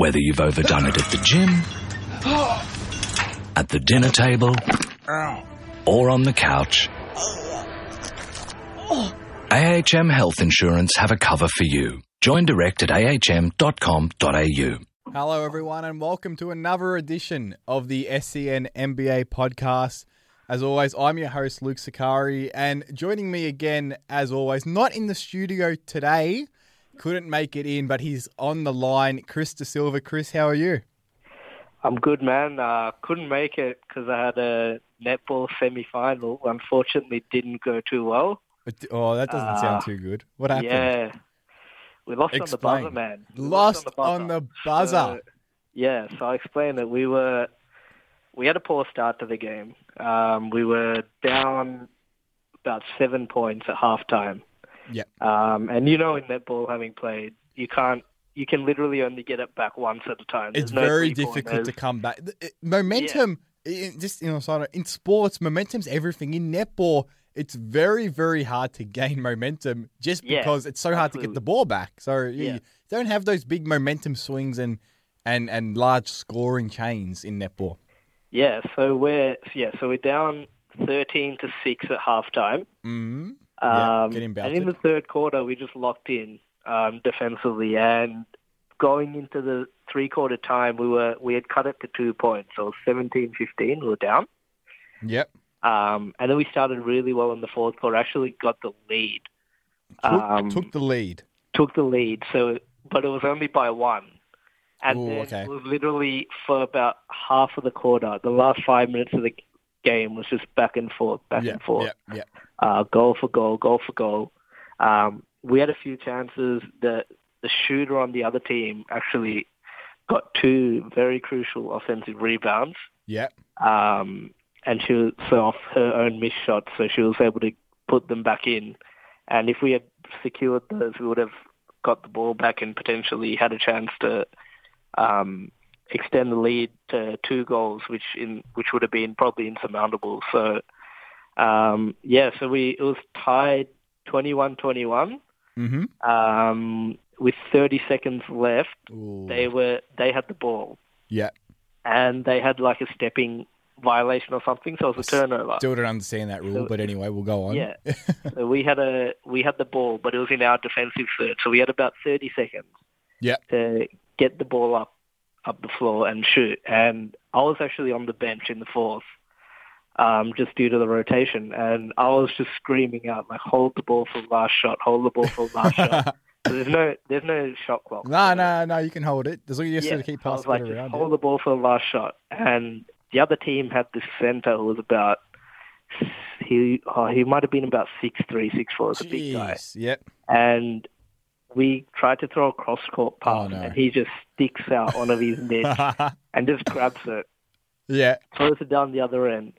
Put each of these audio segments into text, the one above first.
Whether you've overdone it at the gym, at the dinner table, or on the couch, AHM Health Insurance have a cover for you. Join direct at ahm.com.au. Hello, everyone, and welcome to another edition of the SEN NBA podcast. As always, I'm your host, Luke Sicari, and joining me again, as always, not in the studio today, couldn't make it in, but he's on the line, Chris De Silva. Chris, how are you? I'm good, man. Uh, couldn't make it because I had a netball semi-final. Unfortunately, didn't go too well. Oh, that doesn't Uh, sound too good. What happened? Yeah, we lost on the buzzer, man. We Lost on the buzzer. So, yeah, so I explained that we were we had a poor start to the game. Um, we were down about seven points at halftime. Yep. Um, and you know, in netball, having played, you can't. You can literally only get it back once at a time. It's no very difficult to come back. The- it- Momentum, just you know, in sports, momentum's everything. In netball, it's very, very hard to gain momentum just Yeah, because it's so hard to get the ball back. So you Yeah. don't have those big momentum swings and and and large scoring chains in netball. Yeah, so we're yeah, so we're down thirteen to six at halftime. Mm-hmm. Yeah, Um, in the third quarter, we just locked in um, defensively, and going into the three quarter time, we were we had cut it to two points, so 17-15, we were down. Yep. Um, and then we started really well in the fourth quarter. Actually, got the lead, Took, Um, took the lead. took the lead. So, but it was only by one. And Ooh, then okay. it was literally for about half of the quarter. The last five minutes of the game was just back and forth, back Yeah. and forth. Yeah. Yeah. uh, goal for goal, goal for goal. Um, we had a few chances. The the shooter on the other team actually got two very crucial offensive rebounds, Yeah. um, and she was so off her own missed shots, so she was able to put them back in. And if we had secured those, we would have got the ball back and potentially had a chance to um, extend the lead to two goals, which in which would have been probably insurmountable. So um, yeah, so we it was tied 21-21 Mm-hmm. um, with 30 seconds left. Ooh. They were they had the ball Yeah. and they had like a stepping violation or something, so it was a turnover. Still don't understand that rule, So- but anyway, we'll go on. Yeah. so we had a we had the ball, but it was in our defensive third, so we had about 30 seconds Yeah. to get the ball up up the floor and shoot. And I was actually on the bench in the fourth, um, just due to the rotation, and I was just screaming out like, "Hold the ball for the last shot! Hold the ball for the last shot!" So there's no there's no shot clock. No, no, no, you can hold it. As long as you Yeah, keep passing like, it around. hold the ball for the last shot. And the other team had this center who was about he oh, he might have been about six three, six four. It's a big guy. Yep. And we tried to throw a cross court pass, Oh, no. and he just sticks out one of his mitts and just grabs it, yeah. throws it down the other end,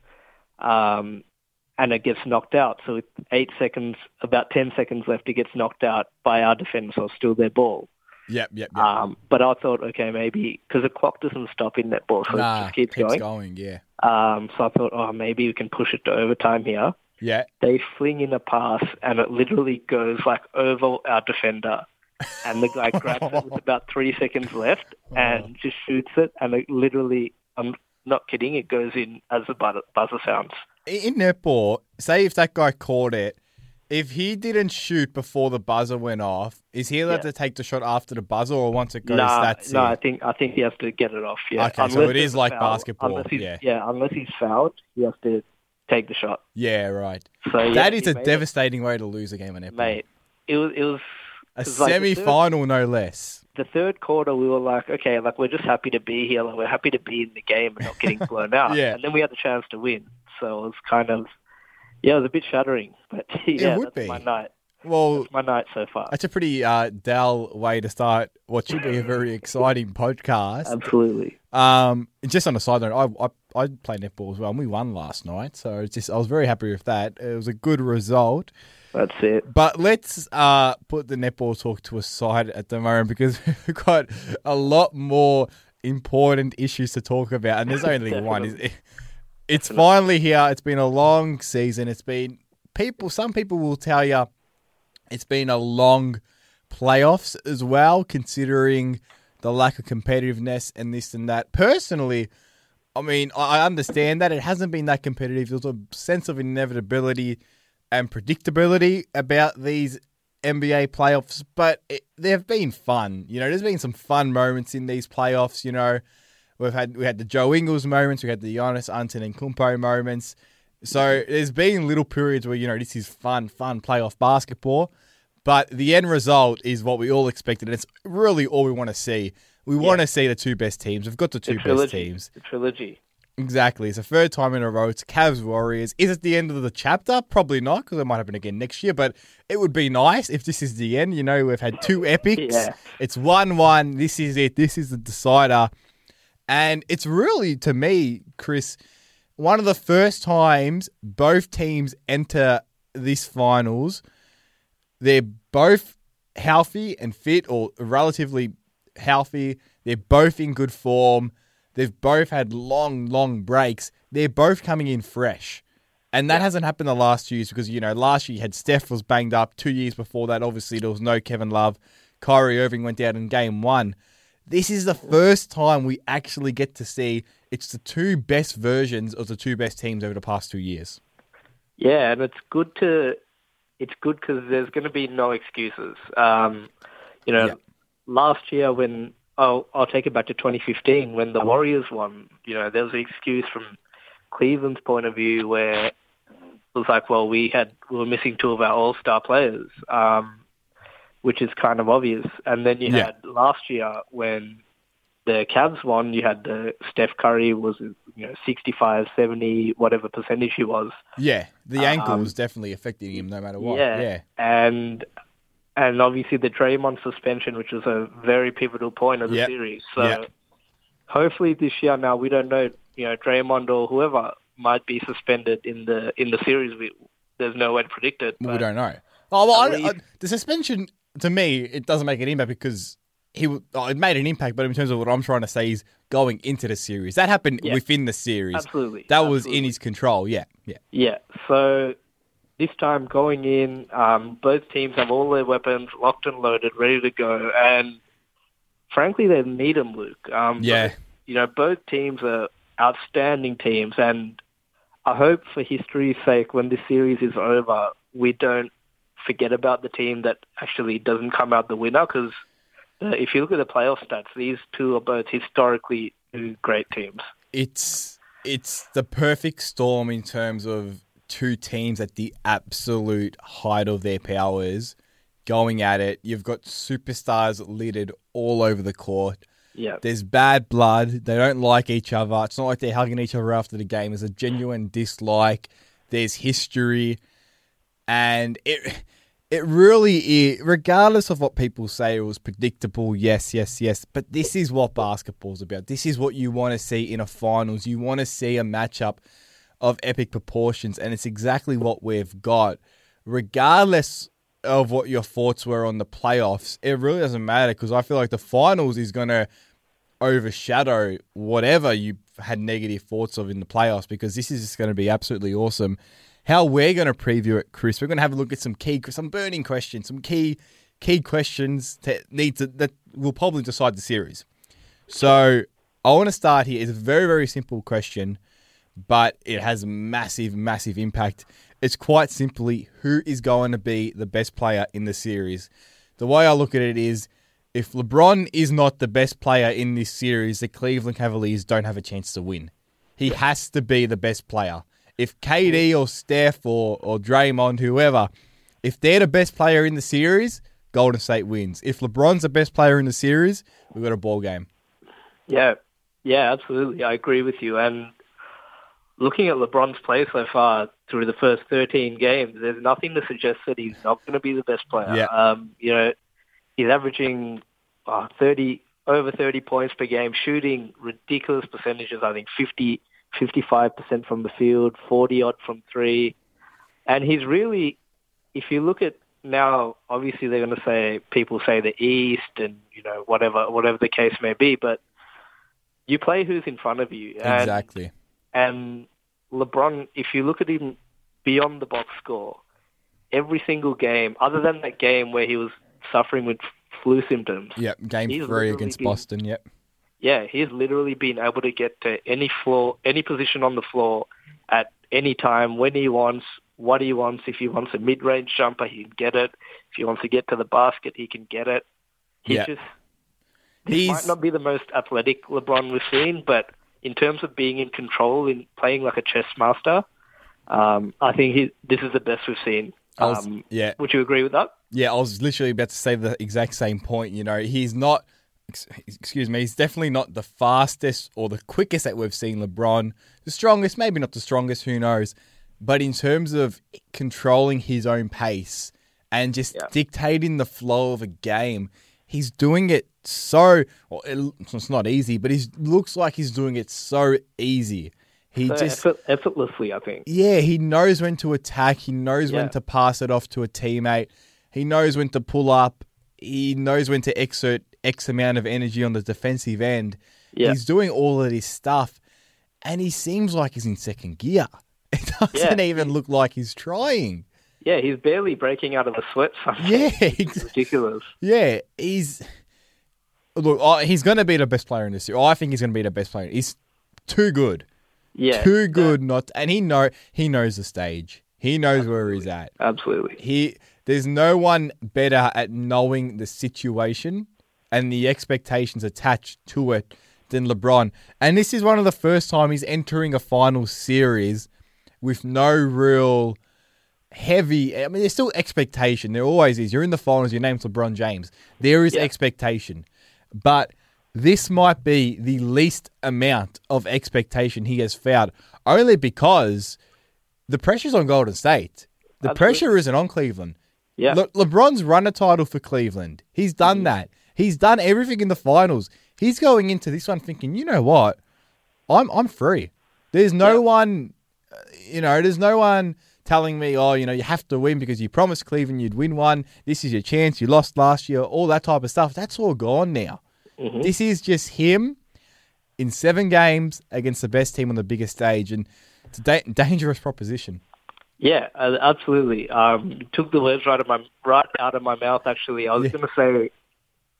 um, and it gets knocked out. So with eight seconds, about ten seconds left, it gets knocked out by our defense, so still their ball. Yep. Yep. yep. Um, but I thought, okay, maybe because the clock doesn't stop in netball, so nah, it just keeps, going. Yeah. Um, so I thought, oh, maybe we can push it to overtime here. Yeah. They fling in a pass, and it literally goes like over our defender, and the guy grabs it with about three seconds left and oh. just shoots it, and it literally, I'm not kidding, it goes in as the buzzer, sounds. In netball, say if that guy caught it, if he didn't shoot before the buzzer went off, is he allowed Yeah. to take the shot after the buzzer, or once it goes, Nah, that's no, I think I think he has to get it off. Yeah, Okay, so it is like foul. basketball, Unless he's, yeah. unless he's fouled, he has to take the shot. Yeah. Right. So yeah, that is a made it. devastating way to lose a game of netball. mate. It was it was a like, the third- semi-final, no less. the third quarter, we were like, okay, like we're just happy to be here. Like we're happy to be in the game and not getting blown out. Yeah. And then we had the chance to win, so it was kind of, yeah, it was a bit shattering. But yeah, would that's be. my night. Well, That's my night so far. that's a pretty uh, dull way to start what should be a very exciting podcast. Absolutely. Um, just on a side note, I, I I play netball as well, and we won last night, so it's just I was very happy with that. It was a good result. That's it. But let's uh, put the netball talk to a side at the moment because we've got a lot more important issues to talk about, and there's only one. It's, it's finally here. It's been a long season. It's been people. Some people will tell you it's been a long playoffs as well, considering the lack of competitiveness and this and that. Personally, I mean, I understand that it hasn't been that competitive. There's a sense of inevitability and predictability about these NBA playoffs, but it, they've been fun. You know, there's been some fun moments in these playoffs. You know, we've had we had the Joe Ingles moments, we had the Giannis Antetokounmpo moments. So there's been little periods where you know this is fun, fun playoff basketball, but the end result is what we all expected. And it's really all we want to see. We want to see the two best teams. We've got the two The best teams. The trilogy. Exactly. It's the third time in a row. It's Cavs Warriors. Is it the end of the chapter? Probably not, because it might happen again next year. But it would be nice if this is the end. You know, we've had two epics. Yeah. It's one one. This is it. This is the decider. And it's really, to me, Chris, one of the first times both teams enter this finals. They're both healthy and fit, or relatively healthy. They're both in good form. They've both had long, long breaks. They're both coming in fresh. And that hasn't happened the last two years because, you know, last year you had Steph was banged up. Two years before that, obviously, there was no Kevin Love. Kyrie Irving went out in game one. This is the first time we actually get to see it's the two best versions of the two best teams over the past two years. Yeah, and it's good to it's good because there's going to be no excuses. Um, you know, Yeah. Last year when oh, I'll take it back to 2015 when the Warriors won. You know, there was an excuse from Cleveland's point of view where it was like, well, we had we were missing two of our All Star players, um, which is kind of obvious. And then you Yeah. had last year when the Cavs won, you had the Steph Curry was you know 65, 70, whatever percentage he was. Yeah, the ankle Um, was definitely affecting him no matter what. Yeah. yeah. and and obviously the Draymond suspension, which was a very pivotal point of the Yep. series. So Yep. hopefully this year, now we don't know, you know, Draymond or whoever might be suspended in the in the series. We, there's no way to predict it. we don't know. Oh well, I, I, the suspension to me it doesn't make an impact because he oh, it made an impact, but in terms of what I'm trying to say is going into the series that happened Yeah. within the series. Absolutely, that was in his control. Yeah, yeah, Yeah. So this time going in, um, both teams have all their weapons locked and loaded, ready to go, and frankly, they need them, Luke. Um, Yeah. but, you know, both teams are outstanding teams, and I hope for history's sake, when this series is over, we don't forget about the team that actually doesn't come out the winner, because uh, if you look at the playoff stats, these two are both historically two great teams. it's it's the perfect storm in terms of two teams at the absolute height of their powers going at it. You've got superstars littered all over the court. Yeah. There's bad blood. They don't like each other. It's not like they're hugging each other after the game. There's a genuine dislike. There's history, and it it really is. Regardless of what people say, it was predictable. Yes, yes, yes. But this is what basketball's about. This is what you want to see in a finals. You want to see a matchup of epic proportions, and it's exactly what we've got. Regardless of what your thoughts were on the playoffs, it really doesn't matter because I feel like the finals is going to overshadow whatever you had negative thoughts of in the playoffs because this is just going to be absolutely awesome. How we're going to preview it, Chris? We're going to have a look at some key, some burning questions, some key, key questions that need to that will probably decide the series. So I want to start here. It's a very, very simple question, but it has massive, massive impact. It's quite simply who is going to be the best player in the series. The way I look at it is if LeBron is not the best player in this series, the Cleveland Cavaliers don't have a chance to win. He has to be the best player. If KD or Steph or, or Draymond, whoever, if they're the best player in the series, Golden State wins. If LeBron's the best player in the series, we've got a ball game. Yeah, yeah, absolutely. I agree with you. And looking at LeBron's play so far through the first 13 games, there's nothing to suggest that he's not going to be the best player. Yeah. Um, you know, he's averaging uh, 30 over 30 points per game, shooting ridiculous percentages. I think 50, 55% from the field, 40 odd from three, and he's really, if you look at now, obviously they're going to say people say the East and you know whatever whatever the case may be, but you play who's in front of you. And, exactly. And LeBron, if you look at him beyond the box score, every single game, other than that game where he was suffering with flu symptoms. Yep, game three against been- Boston. Yep. Yeah, he's literally been able to get to any floor, any position on the floor at any time when he wants, what he wants. If he wants a mid-range jumper, he can get it. If he wants to get to the basket, he can get it. He Yeah. just he might not be the most athletic LeBron we've seen, but in terms of being in control, in playing like a chess master, um, I think he, this is the best we've seen. Was- Um, yeah. would you agree with that? Yeah, I was literally about to say the exact same point. You know, he's not, excuse me, he's definitely not the fastest or the quickest that we've seen LeBron. The strongest, maybe not the strongest, who knows. But in terms of controlling his own pace and just Yeah. dictating the flow of a game, he's doing it so, well, it, it's not easy, but he looks like he's doing it so easy. He So just effort, effortlessly, I think. yeah, he knows when to attack. He knows when to pass it off to a teammate. He knows when to pull up. He knows when to exert X amount of energy on the defensive end. Yeah. He's doing all of this stuff, and he seems like he's in second gear. It doesn't Yeah. even look like he's trying. Yeah, he's barely breaking out of the sweat. Yeah, It's ridiculous. yeah, he's look. He's going to be the best player in this year. I think he's going to be the best player. He's too good, Yeah, too good not, and he know he knows the stage. He knows where he's at. absolutely. he there's no one better at knowing the situation and the expectations attached to it than LeBron. And this is one of the first time he's entering a final series with no real heavy I mean there's still expectation. There always is. You're in the finals, your name's LeBron James. There is Yeah. expectation. But this might be the least amount of expectation he has found only because the pressure's on Golden State. The Absolutely. pressure isn't on Cleveland. Yeah, Le- LeBron's run a title for Cleveland. He's done Mm-hmm. that. He's done everything in the finals. He's going into this one thinking, you know what? I'm I'm free. There's no Yeah. one, uh, you know, there's no one telling me, oh, you know, you have to win because you promised Cleveland you'd win one. This is your chance. You lost last year. All that type of stuff. That's all gone now. Mm-hmm. This is just him in seven games against the best team on the biggest stage, and it's a da- dangerous proposition. yeah, absolutely. Um, took the words right of my right out of my mouth. Actually, I was Yeah. going to say,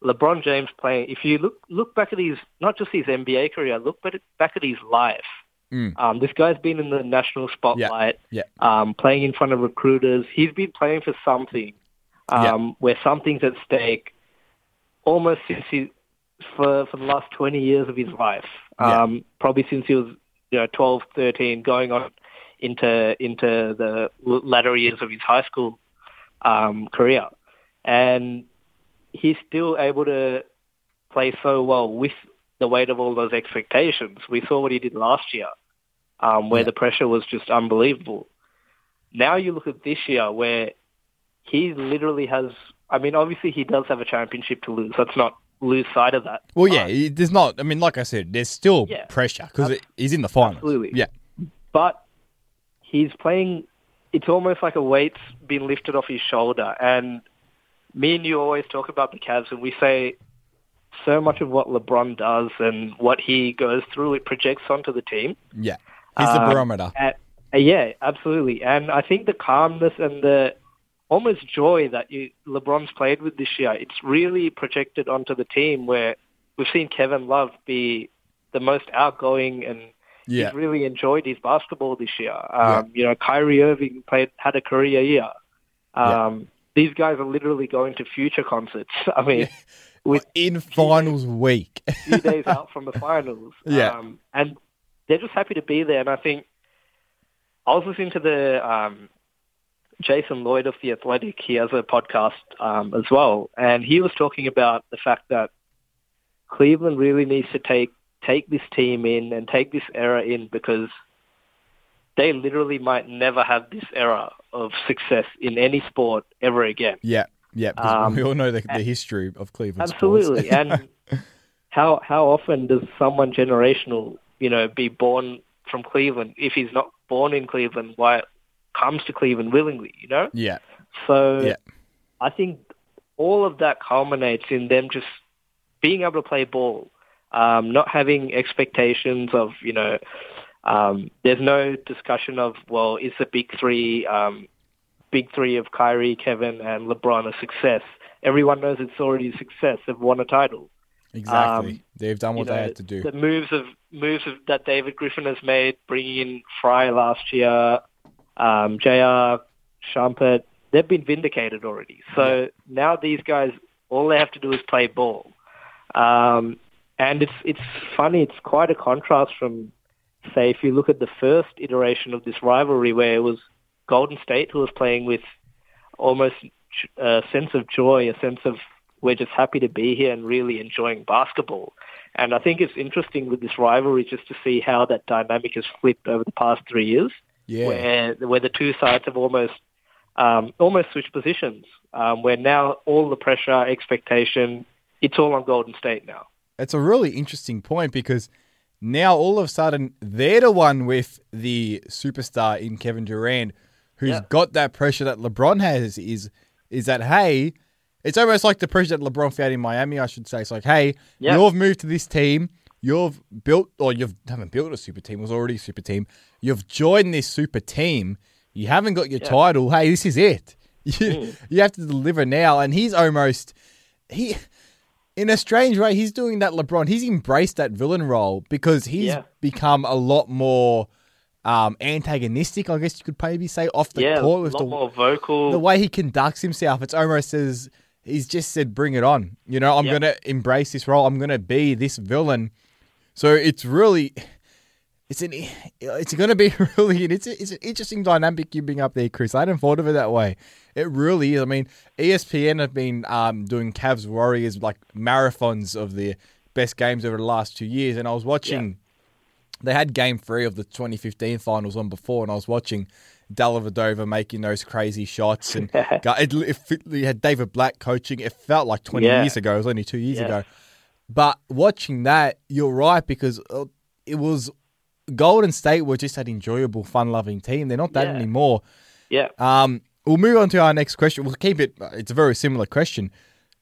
LeBron James playing. If you look look back at his not just his NBA career, look back at his life. Mm. Um, this guy's been in the national spotlight, Yeah. um, playing in front of recruiters. He's been playing for something, um, where something's at stake, almost since he for for the last twenty years of his life. Yeah. Um, probably since he was you know 12, 13, going on into into the latter years of his high school um, career, and he's still able to play so well with the weight of all those expectations. We saw what he did last year, um, where Yeah. the pressure was just unbelievable. Now you look at this year, where he literally has. I mean, obviously he does have a championship to lose. Let's not lose sight of that. Well, yeah, it- there's not. I mean, like I said, there's still Yeah. pressure because he's in the finals. absolutely. Yeah, but he's playing. It's almost like a weight's been lifted off his shoulder. And me and you always talk about the Cavs, and we say so much of what LeBron does and what he goes through, it projects onto the team. yeah. He's the Um, barometer. Uh, uh, yeah, absolutely. And I think the calmness and the almost joy that you, LeBron's played with this year, it's really projected onto the team where we've seen Kevin Love be the most outgoing and Yeah, he's really enjoyed his basketball this year. Yeah. Um, You know, Kyrie Irving played had a career year. Yeah. Um, These guys are literally going to future concerts. I mean, with in finals week. a few days out from the finals. Yeah. Um, and they're just happy to be there. And I think I was listening to the um, Jason Lloyd of The Athletic. He has a podcast um, as well. And he was talking about the fact that Cleveland really needs to take take this team in and take this era in because they literally might never have this era of success in any sport ever again. yeah, yeah. Um, we all know the, the history of Cleveland. Absolutely. and how how often does someone generational, you know, be born from Cleveland? If he's not born in Cleveland, why comes to Cleveland willingly, you know? yeah, So Yeah. I think all of that culminates in them just being able to play ball, um, not having expectations of, you know, um, there's no discussion of, well, is the big three, um, big three of Kyrie, Kevin, and LeBron a success? everyone knows it's already a success. They've won a title. Exactly. Um, They've done what you know, they had to do. The moves of moves of, that David Griffin has made, bringing in Frye last year, um, Jr. Shumpert, they've been vindicated already. So now these guys, all they have to do is play ball. Um, and it's it's funny. It's quite a contrast from, say, if you look at the first iteration of this rivalry, where it was Golden State who was playing with almost a sense of joy, a sense of we're just happy to be here and really enjoying basketball. And I think it's interesting with this rivalry just to see how that dynamic has flipped over the past three years, Yeah. where where the two sides have almost um, almost switched positions. Um, where now all the pressure, expectation, it's all on Golden State now. It's a really interesting point because now all of a sudden they're the one with the superstar in Kevin Durant who's Yeah. got that pressure that LeBron has is is that hey, it's almost like the pressure that LeBron felt in Miami, I should say. It's like, hey, Yeah. you've moved to this team, you've built or you haven't built a super team, it was already a super team. You've joined this super team. You haven't got your Yeah. title. Hey, this is it. You, Mm. you have to deliver now. And he's almost he in a strange way, he's doing that LeBron. He's embraced that villain role because he's Yeah. become a lot more um, antagonistic, I guess you could maybe say, off the yeah, a court with lot the, more vocal. the way he conducts himself. It's almost as he's just said, "Bring it on." You know, I'm Yeah. going to embrace this role. I'm going to be this villain. So it's really, it's an, it's going to be really, it's a, it's an interesting dynamic you bring up there, Chris. I hadn't thought of it that way. It really is. I mean, ESPN have been um, doing Cavs Warriors like marathons of the best games over the last two years, and I was watching. They had Game Three of the 2015 finals on before, and I was watching Dellavedova making those crazy shots, and it, it, you had David Blatt coaching. It felt like 20 Yeah. years ago. It was only two years Yeah. ago. But watching that, you're right because uh, it was Golden State were just an enjoyable, fun-loving team. They're not that Yeah. anymore. yeah, Um, we'll move on to our next question. We'll keep it. It's a very similar question.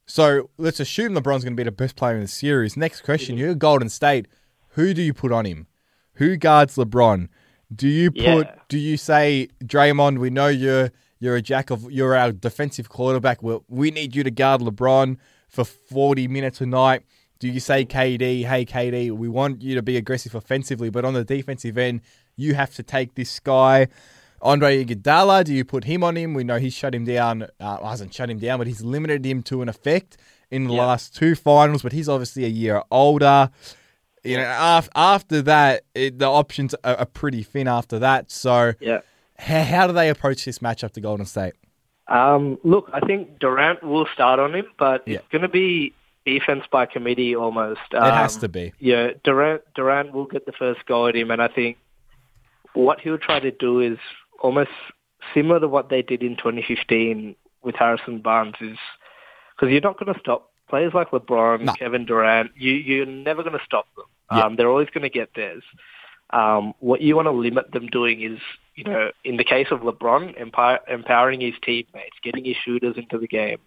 So let's assume LeBron's going to be the best player in the series. Next question: Mm-hmm. You're Golden State. Who do you put on him? Who guards LeBron? Do you put? Yeah. Do you say Draymond? We know you're you're a jack of. You're our defensive quarterback. We we need you to guard LeBron for 40 minutes a night. Do you say KD? Hey KD, we want you to be aggressive offensively, but on the defensive end, you have to take this guy. Andre Iguodala, do you put him on him? We know he's shut him down. Uh, hasn't shut him down, but he's limited him to an effect in the Yeah. last two finals. But he's obviously a year older. You know, after, after that, it, the options are, are pretty thin. After that, so yeah. how, how do they approach this matchup to Golden State? Um, look, I think Durant will start on him, but Yeah. it's going to be defense by committee almost. it has Um, to be. Yeah, Durant Durant will get the first go at him, and I think what he'll try to do is almost similar to what they did in 2015 with Harrison Barnes, is because you're not going to stop players like LeBron, No. Kevin Durant. You you're never going to stop them. Yeah. Um, they're always going to get theirs. Um, what you want to limit them doing is, you know, in the case of LeBron, empower, empowering his teammates, getting his shooters into the game,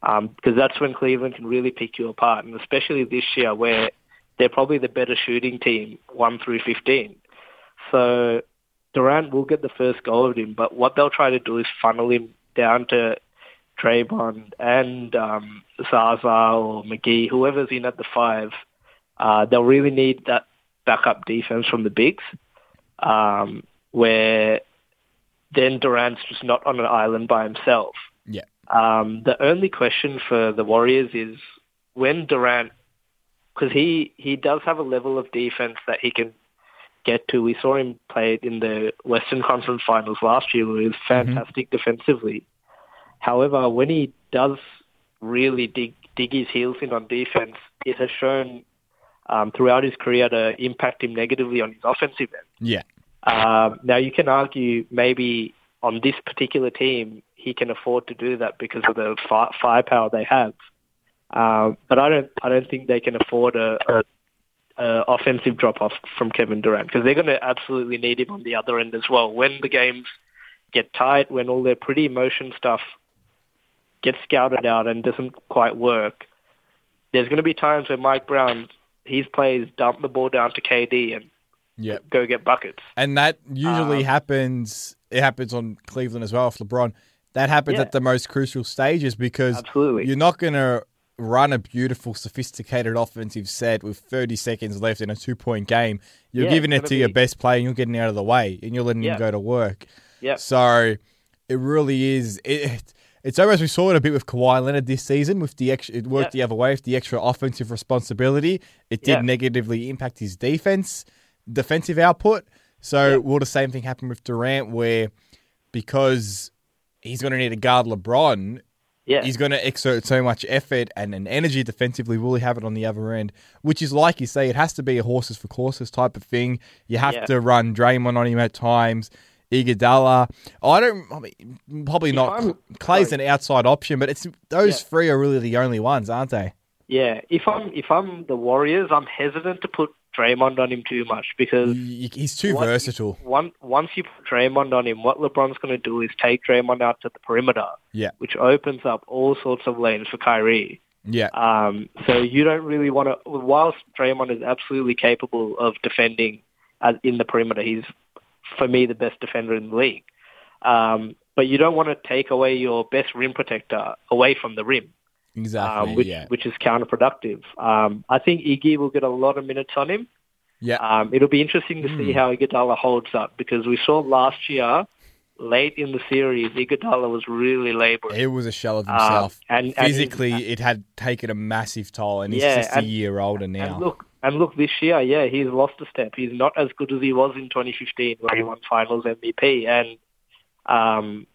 because that's when Cleveland can really pick you apart, and especially this year where they're probably the better shooting team, one through fifteen. So Durant will get the first goal of him, but what they'll try to do is funnel him down to Draymond and um, Zaza or McGee, whoever's in at the five. Uh, they'll really need that backup defense from the bigs, um, where then Durant's just not on an island by himself. Yeah. Um, the only question for the Warriors is when Durant, because he, he does have a level of defense that he can get to. We saw him play it in the Western Conference Finals last year where he was fantastic defensively. However, when he does really dig, dig his heels in on defense, it has shown um, throughout his career to impact him negatively on his offensive end. Yeah. Um, now you can argue maybe on this particular team he can afford to do that because of the fi- firepower they have. Um, but I don't, I don't think they can afford a, a, a offensive drop off from Kevin Durant because they're going to absolutely need him on the other end as well. When the games get tight, when all their pretty motion stuff gets scouted out and doesn't quite work, there's going to be times where Mike Brown, his plays dump the ball down to KD and Yeah. go get buckets. And that usually Um, happens. It happens on Cleveland as well. If LeBron, that happens Yeah. at the most crucial stages because Absolutely. you're not going to run a beautiful, sophisticated offensive set with 30 seconds left in a two point game. You're Yeah, giving it to your best player and you're getting out of the way and you're letting Yeah. him go to work. Yeah. So it really is. It, it- it's almost we saw it a bit with Kawhi Leonard this season with the extra. It worked Yeah. the other way with the extra offensive responsibility. It did Yeah. negatively impact his defense, defensive output. So Yeah. will the same thing happen with Durant, where because he's going to need to guard LeBron, yeah. he's going to exert so much effort and, and energy defensively. Will he have it on the other end? Which is like you say, it has to be a horses for courses type of thing. You have Yeah. to run Draymond on him at times. Iguodala. I don't. I mean, probably not. I'm- Klay's sorry. an outside option, but it's those Yeah. three are really the only ones, aren't they? Yeah, if I'm if I'm the Warriors, I'm hesitant to put Draymond on him too much because He's too What- versatile. one, once you put Draymond on him, what LeBron's going to do is take Draymond out to the perimeter, Yeah, which opens up all sorts of lanes for Kyrie. yeah, Um, so you don't really want to. Whilst Draymond is absolutely capable of defending in the perimeter, he's for me the best defender in the league. Um, but you don't want to take away your best rim protector away from the rim. exactly. um, which yeah, which is counterproductive. Um, I think Iggy will get a lot of minutes on him. yeah, Um, it'll be interesting to Hmm. see how Iguodala holds up because we saw last year, late in the series, Iguodala was really labouring. It was a shell of Um, himself. and- and he's- Physically, it had taken a massive toll, and he's Yeah, just a year older now. And look, and look, this year, yeah, he's lost a step. He's not as good as he was in 2015 when he won Finals MVP, and um,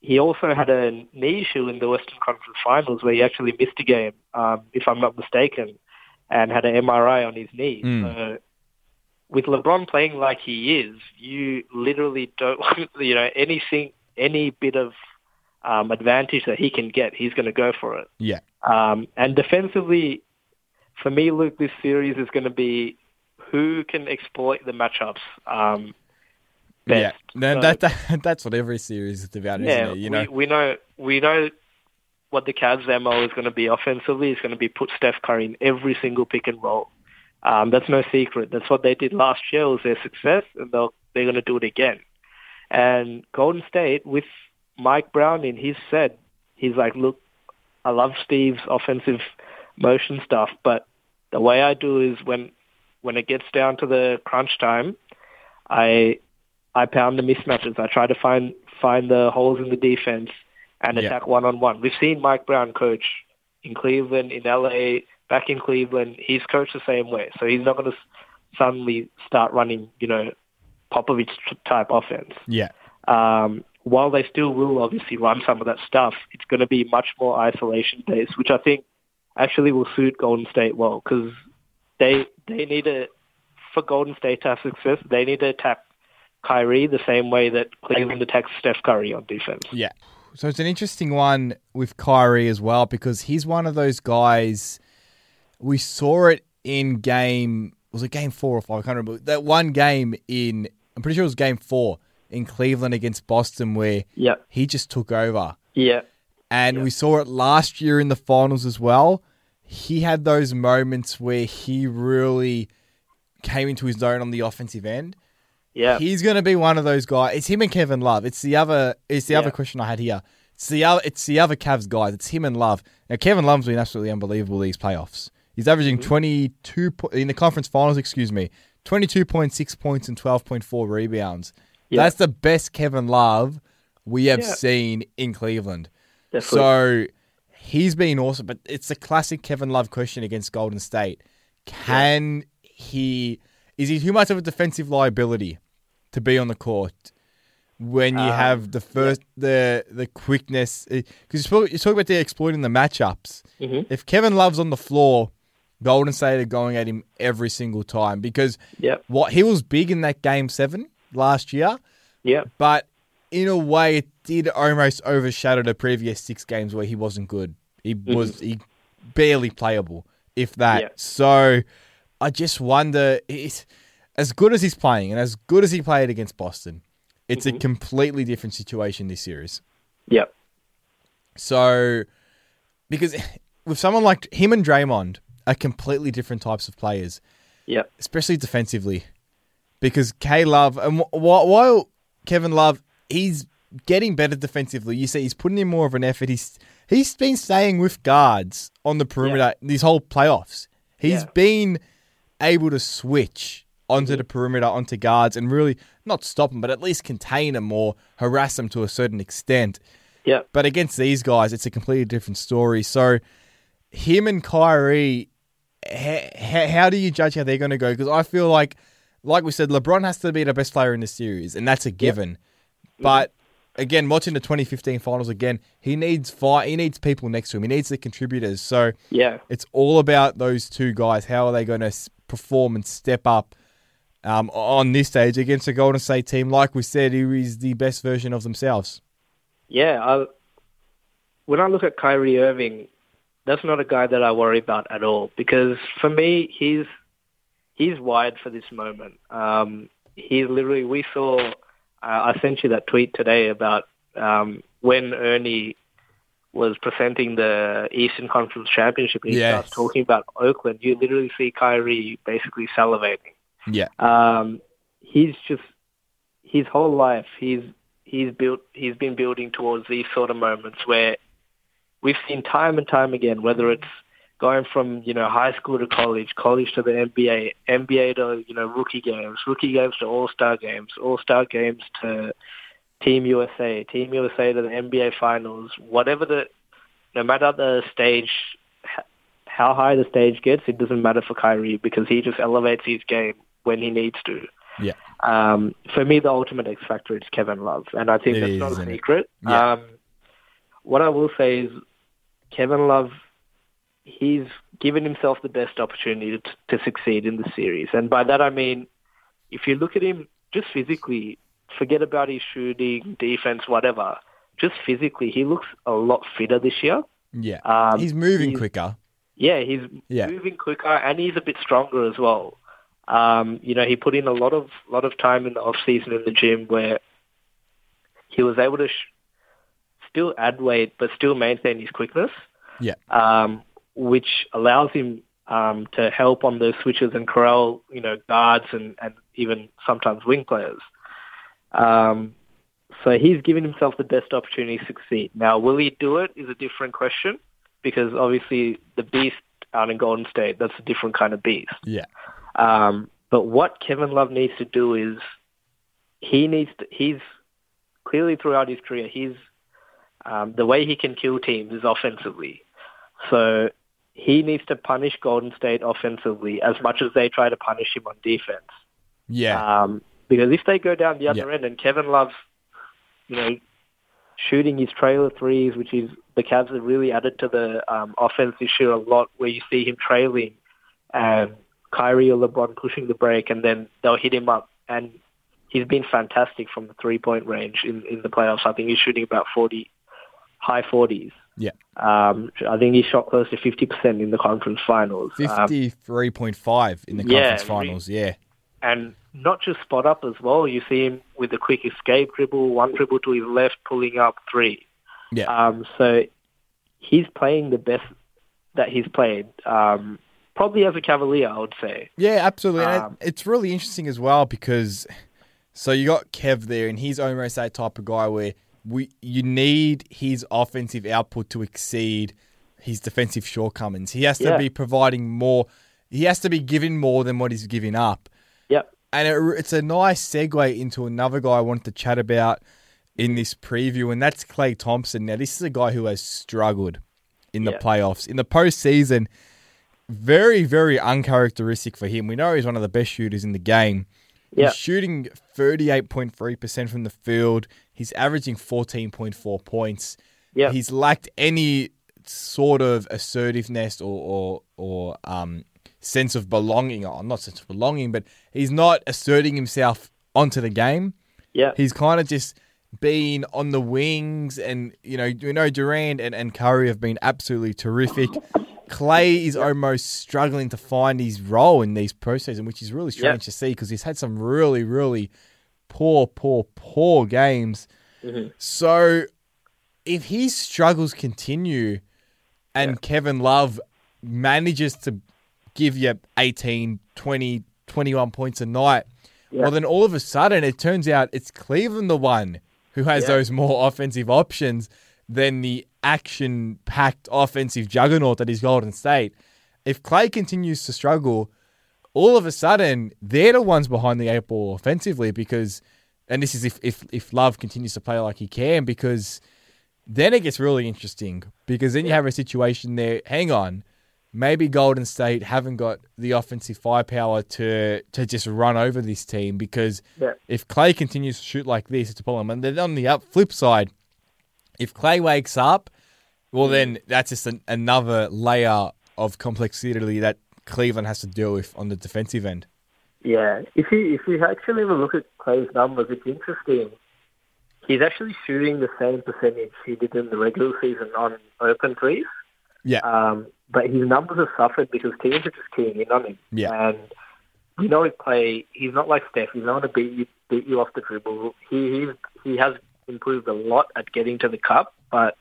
he also had a knee issue in the Western Conference Finals where he actually missed a game, um, if I'm not mistaken, and had an MRI on his knee. Mm. So with LeBron playing like he is, you literally don't, you know, anything, any bit of um, advantage that he can get, he's going to go for it. yeah, Um, and defensively, for me, Luke, this series is going to be who can exploit the matchups um, yeah. No, So, that, that that's what every series is about, yeah, isn't it? You know, we, we know we know what the Cavs' MO is going to be offensively. It's going to be put Steph Curry in every single pick and roll. Um, that's no secret. That's what they did last year. It was their success, and they'll, they're going to do it again. And Golden State, with Mike Brown in, he's said, he's like, look, I love Steve's offensive motion stuff, but the way I do is when when it gets down to the crunch time, I I pound the mismatches. I try to find find the holes in the defense and attack one on one. We've seen Mike Brown coach in Cleveland, in LA, back in Cleveland. He's coached the same way, so he's not going to suddenly start running, you know, Popovich type offense. yeah, Um, while they still will obviously run some of that stuff, it's going to be much more isolation based, which I think actually will suit Golden State well because they they need to for Golden State to have success, they need to attack Kyrie the same way that Cleveland attacks Steph Curry on defense. yeah. So it's an interesting one with Kyrie as well because he's one of those guys. We saw it in game. Was it game four or five? I can't remember. That one game in. I'm pretty sure it was game four in Cleveland against Boston where Yeah, he just took over. yeah, And Yeah. we saw it last year in the finals as well. He had those moments where he really came into his zone on the offensive end. yeah, He's going to be one of those guys. It's him and Kevin Love. It's the other. It's the other question I had here. It's the other. It's the other Cavs guys. It's him and Love. Now Kevin Love's been absolutely unbelievable these playoffs. He's averaging Mm-hmm. twenty two po- in the conference finals. Excuse me, twenty two point six points and twelve point four rebounds. Yeah. That's the best Kevin Love we have Yeah. seen in Cleveland. definitely. So he's been awesome, but it's a classic Kevin Love question against Golden State. Can he? Is he too much of a defensive liability to be on the court when you Um, have the first the the quickness? Because you talk about the exploiting the matchups. Mhm. If Kevin Love's on the floor, Golden State are going at him every single time because yeah, what he was big in that game seven last year yeah, but in a way, it did almost overshadow the previous six games where he wasn't good. He mm-hmm. was he barely playable, if that. Yeah. So I just wonder, it's, as good as he's playing and as good as he played against Boston, it's a mm-hmm. completely different situation this series. Yep. So because with someone like him and Draymond are completely different types of players yeah, especially defensively, because K Love and wh- wh- while Kevin Love, he's getting better defensively. You see, he's putting in more of an effort. He's he's been staying with guards on the perimeter these whole playoffs. He's Yeah. been able to switch onto mm-hmm. the perimeter, onto guards, and really not stop them, but at least contain them or harass them to a certain extent. Yeah. But against these guys, it's a completely different story. So, him and Kyrie, how, how do you judge how they're going to go? Because I feel like, like we said, LeBron has to be the best player in the series, and that's a given. Mm-hmm. But again, watching the 2015 finals again, he needs fight. He needs people next to him. He needs the contributors. So Yeah. it's all about those two guys. How are they going to perform and step up um, on this stage against a Golden State team? Like we said, who is the best version of themselves. Yeah, I, when I look at Kyrie Irving, that's not a guy that I worry about at all because for me, he's he's wired for this moment. Um, he's literally we saw. I sent you that tweet today about um, when Ernie was presenting the Eastern Conference Championship. And he Yes. starts talking about Oakland. You literally see Kyrie basically salivating. Yeah. Um, he's just his whole life. He's he's built. He's been building towards these sort of moments where we've seen time and time again. Whether it's going from you know high school to college, college to the NBA, NBA to you know rookie games, rookie games to All Star games, All Star games to Team USA, Team USA to the NBA Finals. Whatever the, no matter the stage, how high the stage gets, it doesn't matter for Kyrie because he just elevates his game when he needs to. Yeah. Um, for me, the ultimate X factor is Kevin Love, and I think It that's is, not a secret. Yeah. Um, what I will say is, Kevin Love, he's given himself the best opportunity to, to succeed in the series, and by that I mean, if you look at him just physically, forget about his shooting, defense, whatever. Just physically, he looks a lot fitter this year. Yeah. Um, he's moving he's- quicker. yeah, he's Yeah. moving quicker and he's a bit stronger as well. Um, you know, he put in a lot of lot of time in the off season in the gym where he was able to sh- still add weight but still maintain his quickness, Yeah. um, which allows him um, to help on those switches and corral, you know, guards and, and even sometimes wing players. Um, so he's given himself the best opportunity to succeed. Now, will he do it is a different question because obviously the beast out in Golden State, that's a different kind of beast. Yeah. Um, but what Kevin Love needs to do is he needs to, he's clearly throughout his career, he's um, the way he can kill teams is offensively. So he needs to punish Golden State offensively as much as they try to punish him on defense. Yeah. Um, because if they go down the other Yeah. end and Kevin Love's, you know, shooting his trailer threes, which is the Cavs have really added to the um, offense this year a lot, where you see him trailing and Kyrie or LeBron pushing the break, and then they'll hit him up. And he's been fantastic from the three-point range in, in the playoffs. I think he's shooting about 40, high 40s. Yeah. Um, I think he shot close to 50% in the conference finals. Um, 53.5 in the yeah, conference finals. Yeah. and not just spot up as well. You see him with a quick escape dribble, one dribble to his left, pulling up three. Yeah. Um, so he's playing the best that he's played. Um, probably as a Cavalier, I would say. Yeah, absolutely. And Um, it's really interesting as well because so you got Kev there, and he's almost that type of guy where we you need his offensive output to exceed his defensive shortcomings. He has to Yeah. be providing more. He has to be giving more than what he's giving up. Yep. And it, it's a nice segue into another guy I wanted to chat about in this preview, and that's Klay Thompson. Now, this is a guy who has struggled in the Yeah. playoffs. In the postseason, very, very uncharacteristic for him. We know he's one of the best shooters in the game. Yeah. He's shooting 38.3% from the field. He's averaging 14.4 points. Yeah. He's lacked any sort of assertiveness or or, or um, sense of belonging. Or not sense of belonging, but he's not asserting himself onto the game. Yeah. He's kind of just been on the wings, and you know, you know, Durant and, and Curry have been absolutely terrific. Klay is almost struggling to find his role in these postseason, which is really strange Yeah. to see because he's had some really, really poor, poor, poor games. Mm-hmm. So, if his struggles continue, and Kevin Love manages to give you 18, 20, 21 points a night, Yeah. well, then all of a sudden it turns out it's Cleveland the one who has Yeah. those more offensive options than the action packed offensive juggernaut that is Golden State. If Klay continues to struggle, all of a sudden they're the ones behind the eight ball offensively because and this is if if, if Love continues to play like he can, because then it gets really interesting. Because then you have a situation there, hang on, maybe Golden State haven't got the offensive firepower to to just run over this team because Yeah. if Klay continues to shoot like this, it's a problem. And then on the up flip side, if Klay wakes up, well, mm. then that's just an, another layer of complexity that Cleveland has to deal with on the defensive end. Yeah, if you if you actually a look at Klay's numbers, it's interesting. He's actually shooting the same percentage he did in the regular season on open threes. Yeah. Um, but his numbers have suffered because teams are just keying in on him. Yeah. And we know with Clay, he's not like Steph. He's not going to beat you beat you off the dribble. He he's, he has improved a lot at getting to the cup, but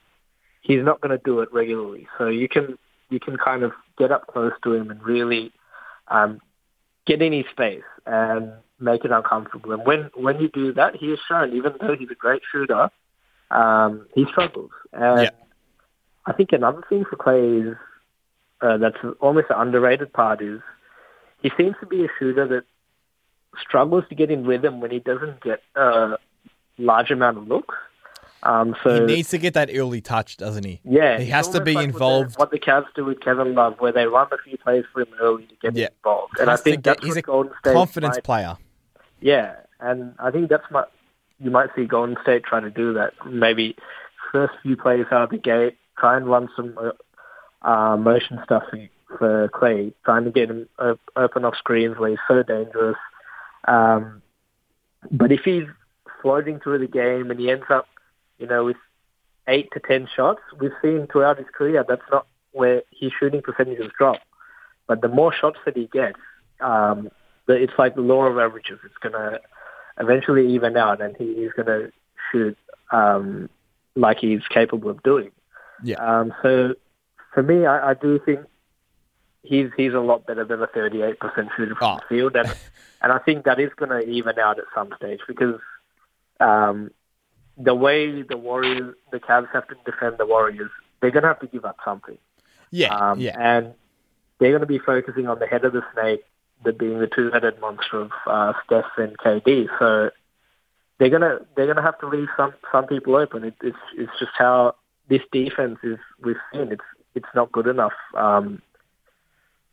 he's not going to do it regularly. So you can you can kind of get up close to him and really um, get in his space and make it uncomfortable. And when when you do that, he has shown, even though he's a great shooter, um, he struggles. And Yeah. I think another thing for Klay is uh, that's almost an underrated part is he seems to be a shooter that struggles to get in rhythm when he doesn't get a large amount of looks. Um, so he needs to get that early touch, doesn't he? yeah, he has to be like what the- involved. What the, Cavs do with Kevin Love, where they run a few plays for him early to get Yeah. him involved, and I think get- that's he's what a Golden State confidence might- player. yeah, and I think that's my you might see Golden State trying to do that. Maybe first few plays out of the gate, try and run some uh, uh, motion stuff for, for Klay, trying to get him op- open off screens where he's so dangerous. Um, but if he's floating through the game and he ends up, you know, with eight to ten shots, we've seen throughout his career that's not where his shooting percentages drop. But the more shots that he gets, um, the- it's like the law of averages. It's going to eventually even out, and he is going to shoot um, like he's capable of doing. Yeah. Um, so for me, I, I do think he's he's a lot better than a 38% shooter from Oh. the field, and and I think that is going to even out at some stage because um, the way the Warriors, the Cavs have to defend the Warriors, they're going to have to give up something. Yeah, Um, yeah. And they're going to be focusing on the head of the snake, the being the two-headed monster of uh, Steph and KD. So they're gonna they're gonna have to leave some some people open. It, it's it's just how this defense is we've seen. It's it's not good enough um,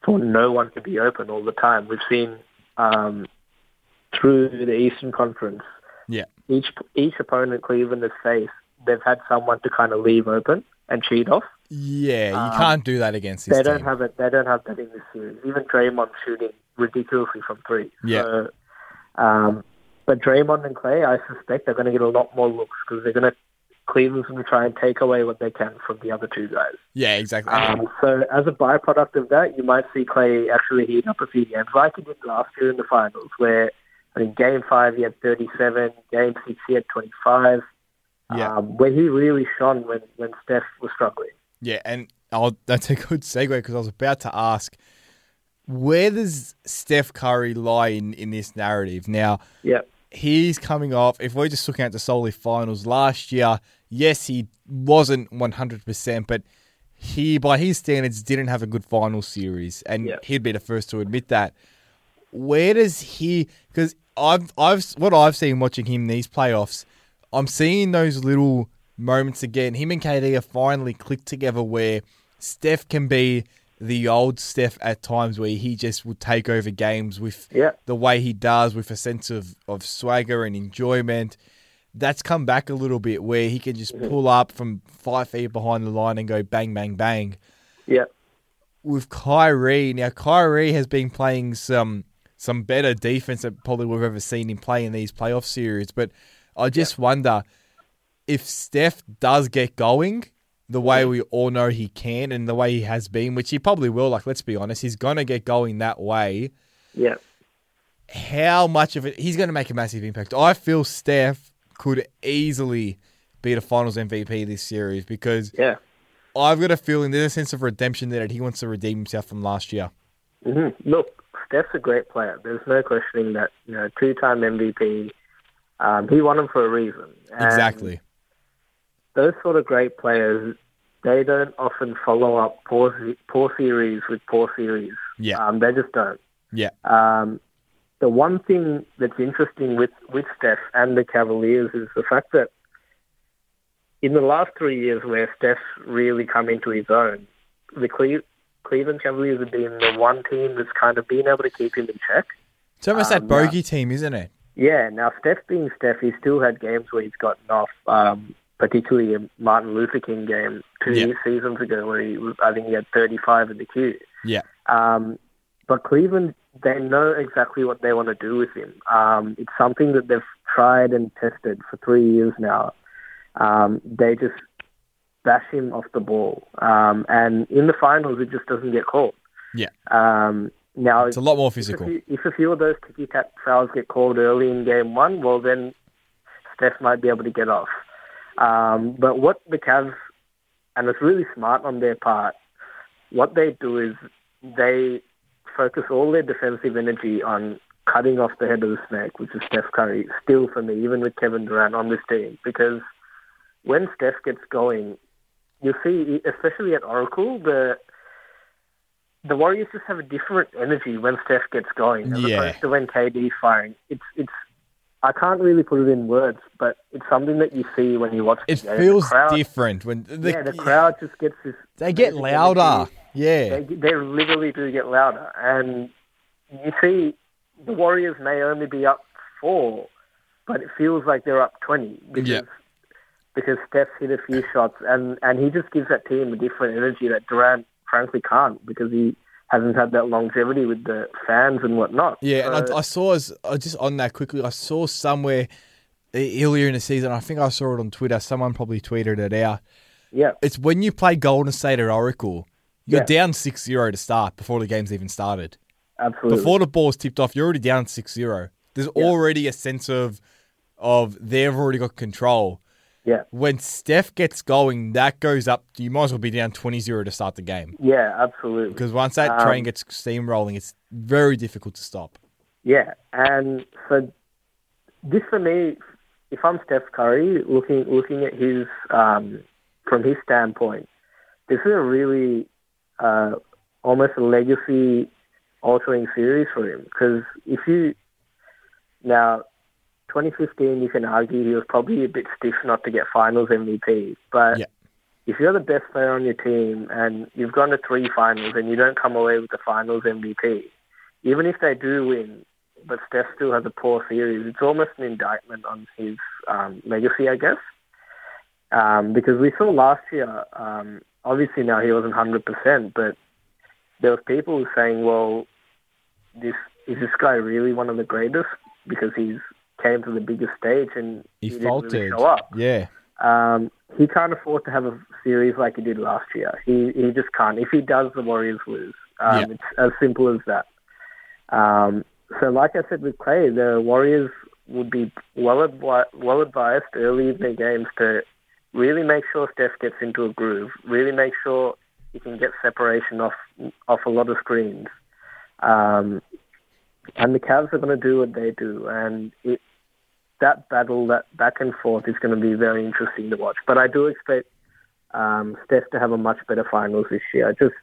for no one to be open all the time. We've seen um, through the Eastern Conference Yeah. each each opponent Cleveland has faced, they've had someone to kind of leave open and cheat off. Yeah, you Um, can't do that against this They team. don't have it. They don't have that in this series. Even Draymond shooting ridiculously from three. Yeah. So, um, but Draymond and Klay, I suspect they're going to get a lot more looks because they're going to Cleveland's going to try and take away what they can from the other two guys. yeah, exactly. Um, so as a byproduct of that, you might see Klay actually heat up a few games like he did last year in the finals, where I think Game Five he had 37, Game Six he had 25. Yeah. Um, where he really shone when when Steph was struggling. Yeah, and I'll, that's a good segue because I was about to ask, where does Steph Curry lie in, in this narrative? Now, Yeah. he's coming off, if we're just looking at the solely finals last year, yes, he wasn't 100%, but he, by his standards, didn't have a good final series, and Yeah. he'd be the first to admit that. Where does he, because I've, I've, what I've seen watching him these playoffs, I'm seeing those little moments again. Him and KD have finally clicked together where Steph can be the old Steph at times where he just will take over games with Yeah. the way he does with a sense of, of swagger and enjoyment. That's come back a little bit where he can just mm-hmm. pull up from five feet behind the line and go bang, bang, bang. Yeah. With Kyrie, now Kyrie has been playing some some better defense that probably we've ever seen him play in these playoff series. But I just wonder if Steph does get going the way we all know he can and the way he has been, which he probably will, like let's be honest, he's gonna get going that way Yeah. how much of it he's going to make a massive impact. I feel Steph could easily be the Finals MVP this series because Yeah. I've got a feeling there's a sense of redemption there that he wants to redeem himself from last year. hmm Look, Steph's a great player. There's no questioning that. You know, two-time MVP. Um, he won them for a reason. And Exactly. Those sort of great players, they don't often follow up poor, poor series with poor series. Yeah. Um, they just don't. Yeah. Um, the one thing that's interesting with, with Steph and the Cavaliers is the fact that in the last three years where Steph's really come into his own, the Cle- Cleveland Cavaliers have been the one team that's kind of been able to keep him in check. It's almost Um, that bogey team, isn't it? Yeah, now Steph being Steph, he still had games where he's gotten off, um, particularly a Martin Luther King game two Yeah. seasons ago where he was, I think he had 35 in the Q. Yeah. Um, but Cleveland, they know exactly what they want to do with him. Um, it's something that they've tried and tested for three years now. Um, they just bash him off the ball. Um, and in the finals, it just doesn't get called. Yeah. Um, now, It's a lot more if a, physical. few, if a few of those ticky tack fouls get called early in game one, well, then Steph might be able to get off. Um, but what the Cavs, and it's really smart on their part, what they do is they focus all their defensive energy on cutting off the head of the snake, which is Steph Curry, still for me, even with Kevin Durant on this team, because when Steph gets going, you see, especially at Oracle, the the Warriors just have a different energy when Steph gets going, as Yeah. opposed to when KD's firing. It's it's I can't really put it in words, but it's something that you see when you watch. the It feels crowd, different when the, yeah, the crowd just gets this. they get louder. energy. Yeah. They they literally do get louder, and you see the Warriors may only be up four, but it feels like they're up twenty because Yeah. Because Steph's hit a few shots, and and he just gives that team a different energy that Durant frankly can't because he hasn't had that longevity with the fans and whatnot. Yeah, and I, I saw as uh, just on that quickly. I saw somewhere earlier in the season. I think I saw it on Twitter. Someone probably tweeted it out. yeah, It's when you play Golden State at Oracle. You're Yeah. down 6-0 to start before the game's even started. absolutely. Before the ball's tipped off, you're already down 6-0. There's Yeah. already a sense of of they've already got control. Yeah, When Steph gets going, that goes up. You might as well be down 20-0 to start the game. yeah, absolutely. Because once that Um, train gets steamrolling, it's very difficult to stop. Yeah, and so this for me, if I'm Steph Curry, looking looking at his um, from his standpoint, this is a really uh, almost a legacy altering series for him. Because if you now 2015, you can argue he was probably a bit stiff not to get Finals MVP, but Yeah. if you're the best player on your team and you've gone to three finals and you don't come away with the Finals MVP, even if they do win, but Steph still has a poor series, it's almost an indictment on his um, legacy, I guess. Um, because we saw last year, um, obviously now he wasn't 100%, but there was people saying, well, this is this guy really one of the greatest? Because he's came to the biggest stage and He, didn't faltered. really show up. Yeah. Um, he can't afford to have a series like he did last year. He he just can't. If he does, the Warriors lose. Um, Yeah. It's as simple as that. Um, so, like I said with Klay, the Warriors would be well advi- well advised early in their games to really make sure Steph gets into a groove. Really make sure he can get separation off off a lot of screens. Um, and the Cavs are going to do what they do, and it, that battle, that back and forth, is going to be very interesting to watch. But I do expect um, Steph to have a much better finals this year, just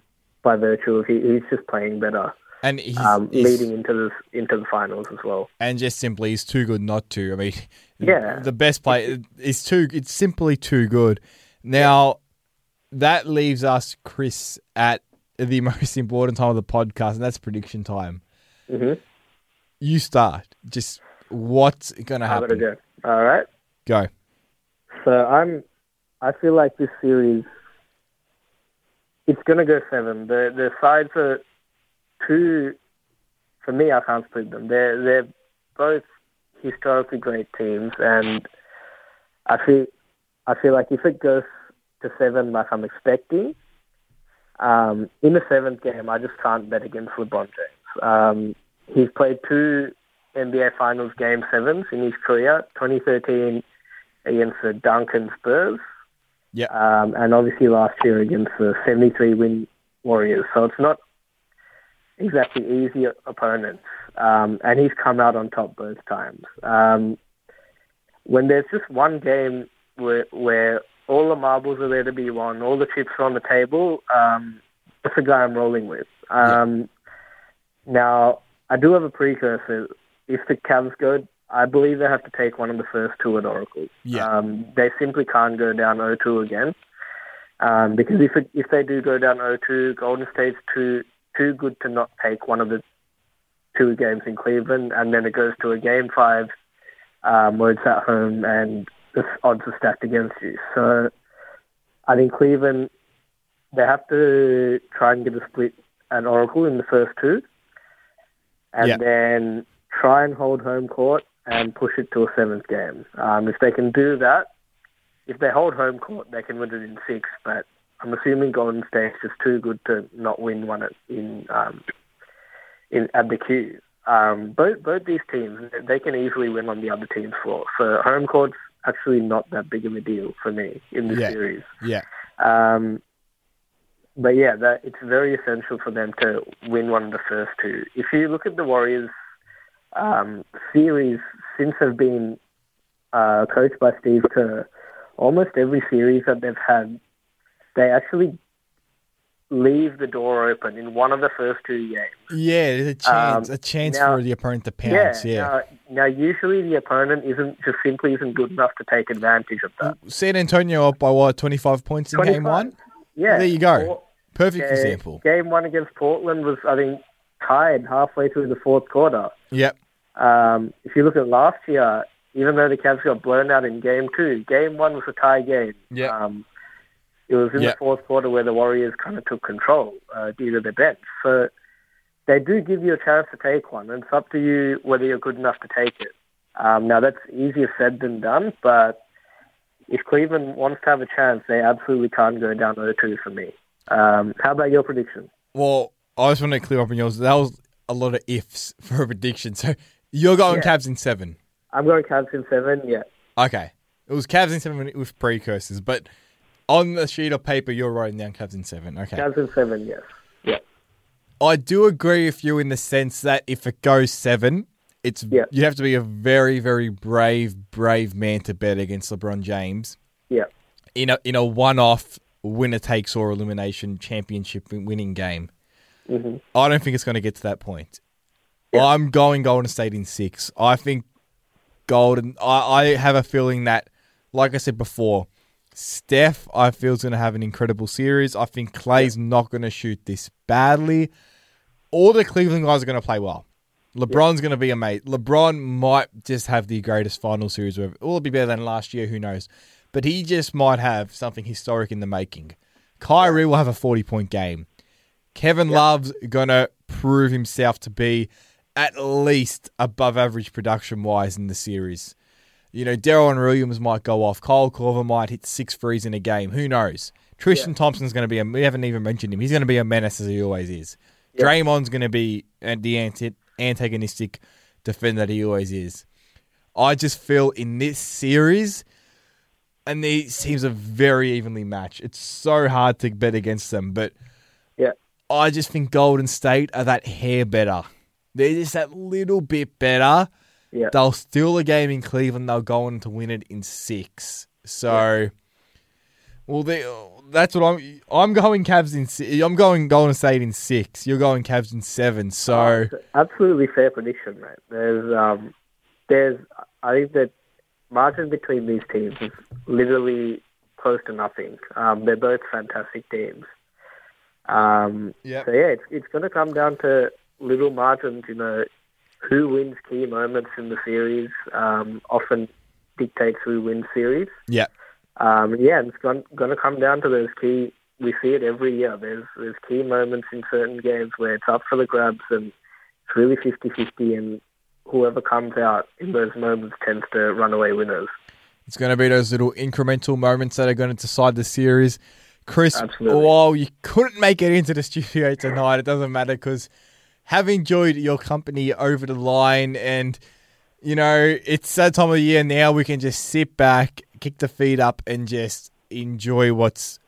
by virtue of he, he's just playing better, And he's, um, he's- leading into the into the finals as well. and just simply he's too good not to. I mean, Yeah. the best play is too. It's simply too good. Now that leaves us, Chris, at the most important time of the podcast, and that's prediction time. hmm You start. Just what's gonna happen? gonna go. All right. Go. So I'm. I feel like this series. It's going to go seven. The the sides are too. For me, I can't split them. They're they're both historically great teams, and I feel I feel like if it goes to seven, like I'm expecting, um, in the seventh game, I just can't bet against LeBron James. Um, he's played two NBA Finals Game Sevens in his career. 2013 against the Duncan Spurs. Yeah. Um, and obviously last year against the 73 win Warriors. So it's not exactly easy opponents. Um, and he's come out on top both times. Um, when there's just one game where where all the marbles are there to be won, all the chips are on the table, um, that's the guy I'm rolling with. Um, Now, I do have a precursor. If the Cavs go, I believe they have to take one of the first two at Oracle. Yeah. Um, they simply can't go down 0-2 again. Um, because if it, if they do go down 0-2, Golden State's too too good to not take one of the two games in Cleveland, and then it goes to a game five um, where it's at home and the odds are stacked against you. So I think Cleveland they have to try and get a split at Oracle in the first two, and Yeah. then try and hold home court and push it to a seventh game. Um, if they can do that, if they hold home court, they can win it in six. But I'm assuming Golden State's just too good to not win one at, in um, in at the Q. Um, both both these teams, they can easily win on the other team's floor. So home court's actually not that big of a deal for me in this Yeah. series. Yeah. Um, but yeah, that it's very essential for them to win one of the first two. If you look at the Warriors um, series since they've been uh, coached by Steve Kerr, almost every series that they've had, they actually leave the door open in one of the first two games. Yeah, there's a chance, Um, a chance now- for the opponent to pounce. Yeah. Now, now, usually the opponent isn't just simply isn't good enough to take advantage of that. San Antonio up by what, 25 points in game one? Yeah. There you go. Perfect uh, example. Game one against Portland was, I think, tied halfway through the fourth quarter. Yep. Um, if you look at last year, even though the Cavs got blown out in game two, game one was a tie game. Yeah. Um, it was in Yeah. the fourth quarter where the Warriors kind of took control uh, due to their bench. So they do give you a chance to take one, and it's up to you whether you're good enough to take it. Um, now, that's easier said than done, but if Cleveland wants to have a chance, they absolutely can't go down 0-2 for me. Um, how about your prediction? Well, I just want to clear up on yours. That was a lot of ifs for a prediction. So you're going Yeah. Cavs in seven. I'm going Cavs in seven, yeah. Okay. It was Cavs in seven with precursors, but on the sheet of paper, you're writing down Cavs in seven. Okay. Cavs in seven, yes. Yeah. I do agree with you in the sense that if it goes seven, it's Yeah. you have to be a very, very brave, brave man to bet against LeBron James Yeah. in a in a one-off winner takes all elimination championship winning game. hmm I don't think it's going to get to that point. Yeah. I'm going Golden State in six. I think Golden. I, I have a feeling that, like I said before, Steph, I feel is going to have an incredible series. I think Klay's not going to shoot this badly. All the Cleveland guys are going to play well. LeBron's going to be amazing. LeBron might just have the greatest final series. Ever. Will it be better than last year? Who knows? But he just might have something historic in the making. Kyrie will have a 40 point game. Kevin Love's going to prove himself to be at least above average production wise in the series. You know, Deron Williams might go off. Kyle Korver might hit six threes in a game. Who knows? Tristan Thompson's going to be a. We haven't even mentioned him. He's going to be a menace as he always is. Yeah. Draymond's going to be uh, the anti- antagonistic defender that he always is. I just feel in this series, and these teams are very evenly matched. It's so hard to bet against them, but Yeah. I just think Golden State are that hair better. They're just that little bit better. Yeah. They'll steal a game in Cleveland. They'll go on to win it in six. So, well, they, that's what I'm. I'm going Cavs in. I'm going Golden State in six. You're going Cavs in seven. So, It's absolutely fair prediction, mate. There's, um, there's, I think that margin between these teams is literally close to nothing. Um, they're both fantastic teams. Um, Yep. So yeah, it's it's going to come down to little margins. You know, who wins key moments in the series um, often dictates who wins series. yeah, Um, yeah, it's going, going to come down to those key. We see it every year. There's there's key moments in certain games where it's up for the grabs and it's really 50-50 and whoever comes out in those moments tends to run away winners. it's going to be those little incremental moments that are going to decide the series. Chris, Absolutely. while you couldn't make it into the studio tonight, it doesn't matter because have enjoyed your company over the line and you know it's that time of the year now we can just sit back kick the feet up and just enjoy what's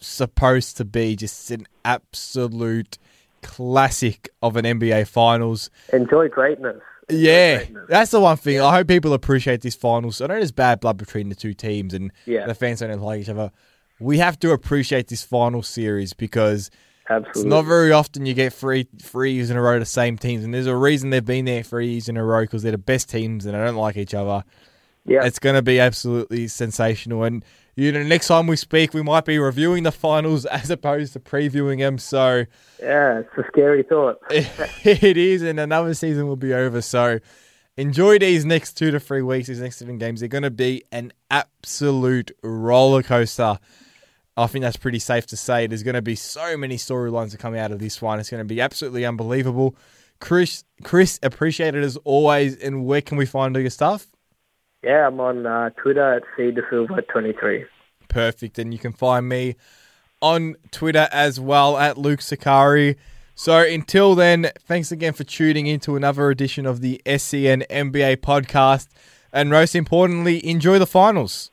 supposed to be just an absolute classic of an nba finals Enjoy greatness. Enjoy yeah greatness. That's the one thing. I hope people appreciate this finals. I know there's bad blood between the two teams and Yeah. the fans don't like each other. We have to appreciate this final series because Absolutely. it's not very often you get three three years in a row of the same teams, and there's a reason they've been there three years in a row because they're the best teams and they don't like each other. Yeah. It's going to be absolutely sensational. And you know, next time we speak, we might be reviewing the finals as opposed to previewing them. So yeah, it's a scary thought. it is, and another season will be over. So enjoy these next two to three weeks, these next seven games. They're going to be an absolute roller coaster. I think that's pretty safe to say. There's going to be so many storylines that come out of this one. It's going to be absolutely unbelievable. Chris, Chris, appreciate it as always. And where can we find all your stuff? Yeah, I'm on uh, Twitter at cdesilva23. Perfect. And you can find me on Twitter as well at Luke Sicari. So until then, thanks again for tuning in to another edition of the SEN NBA podcast. And most importantly, enjoy the finals.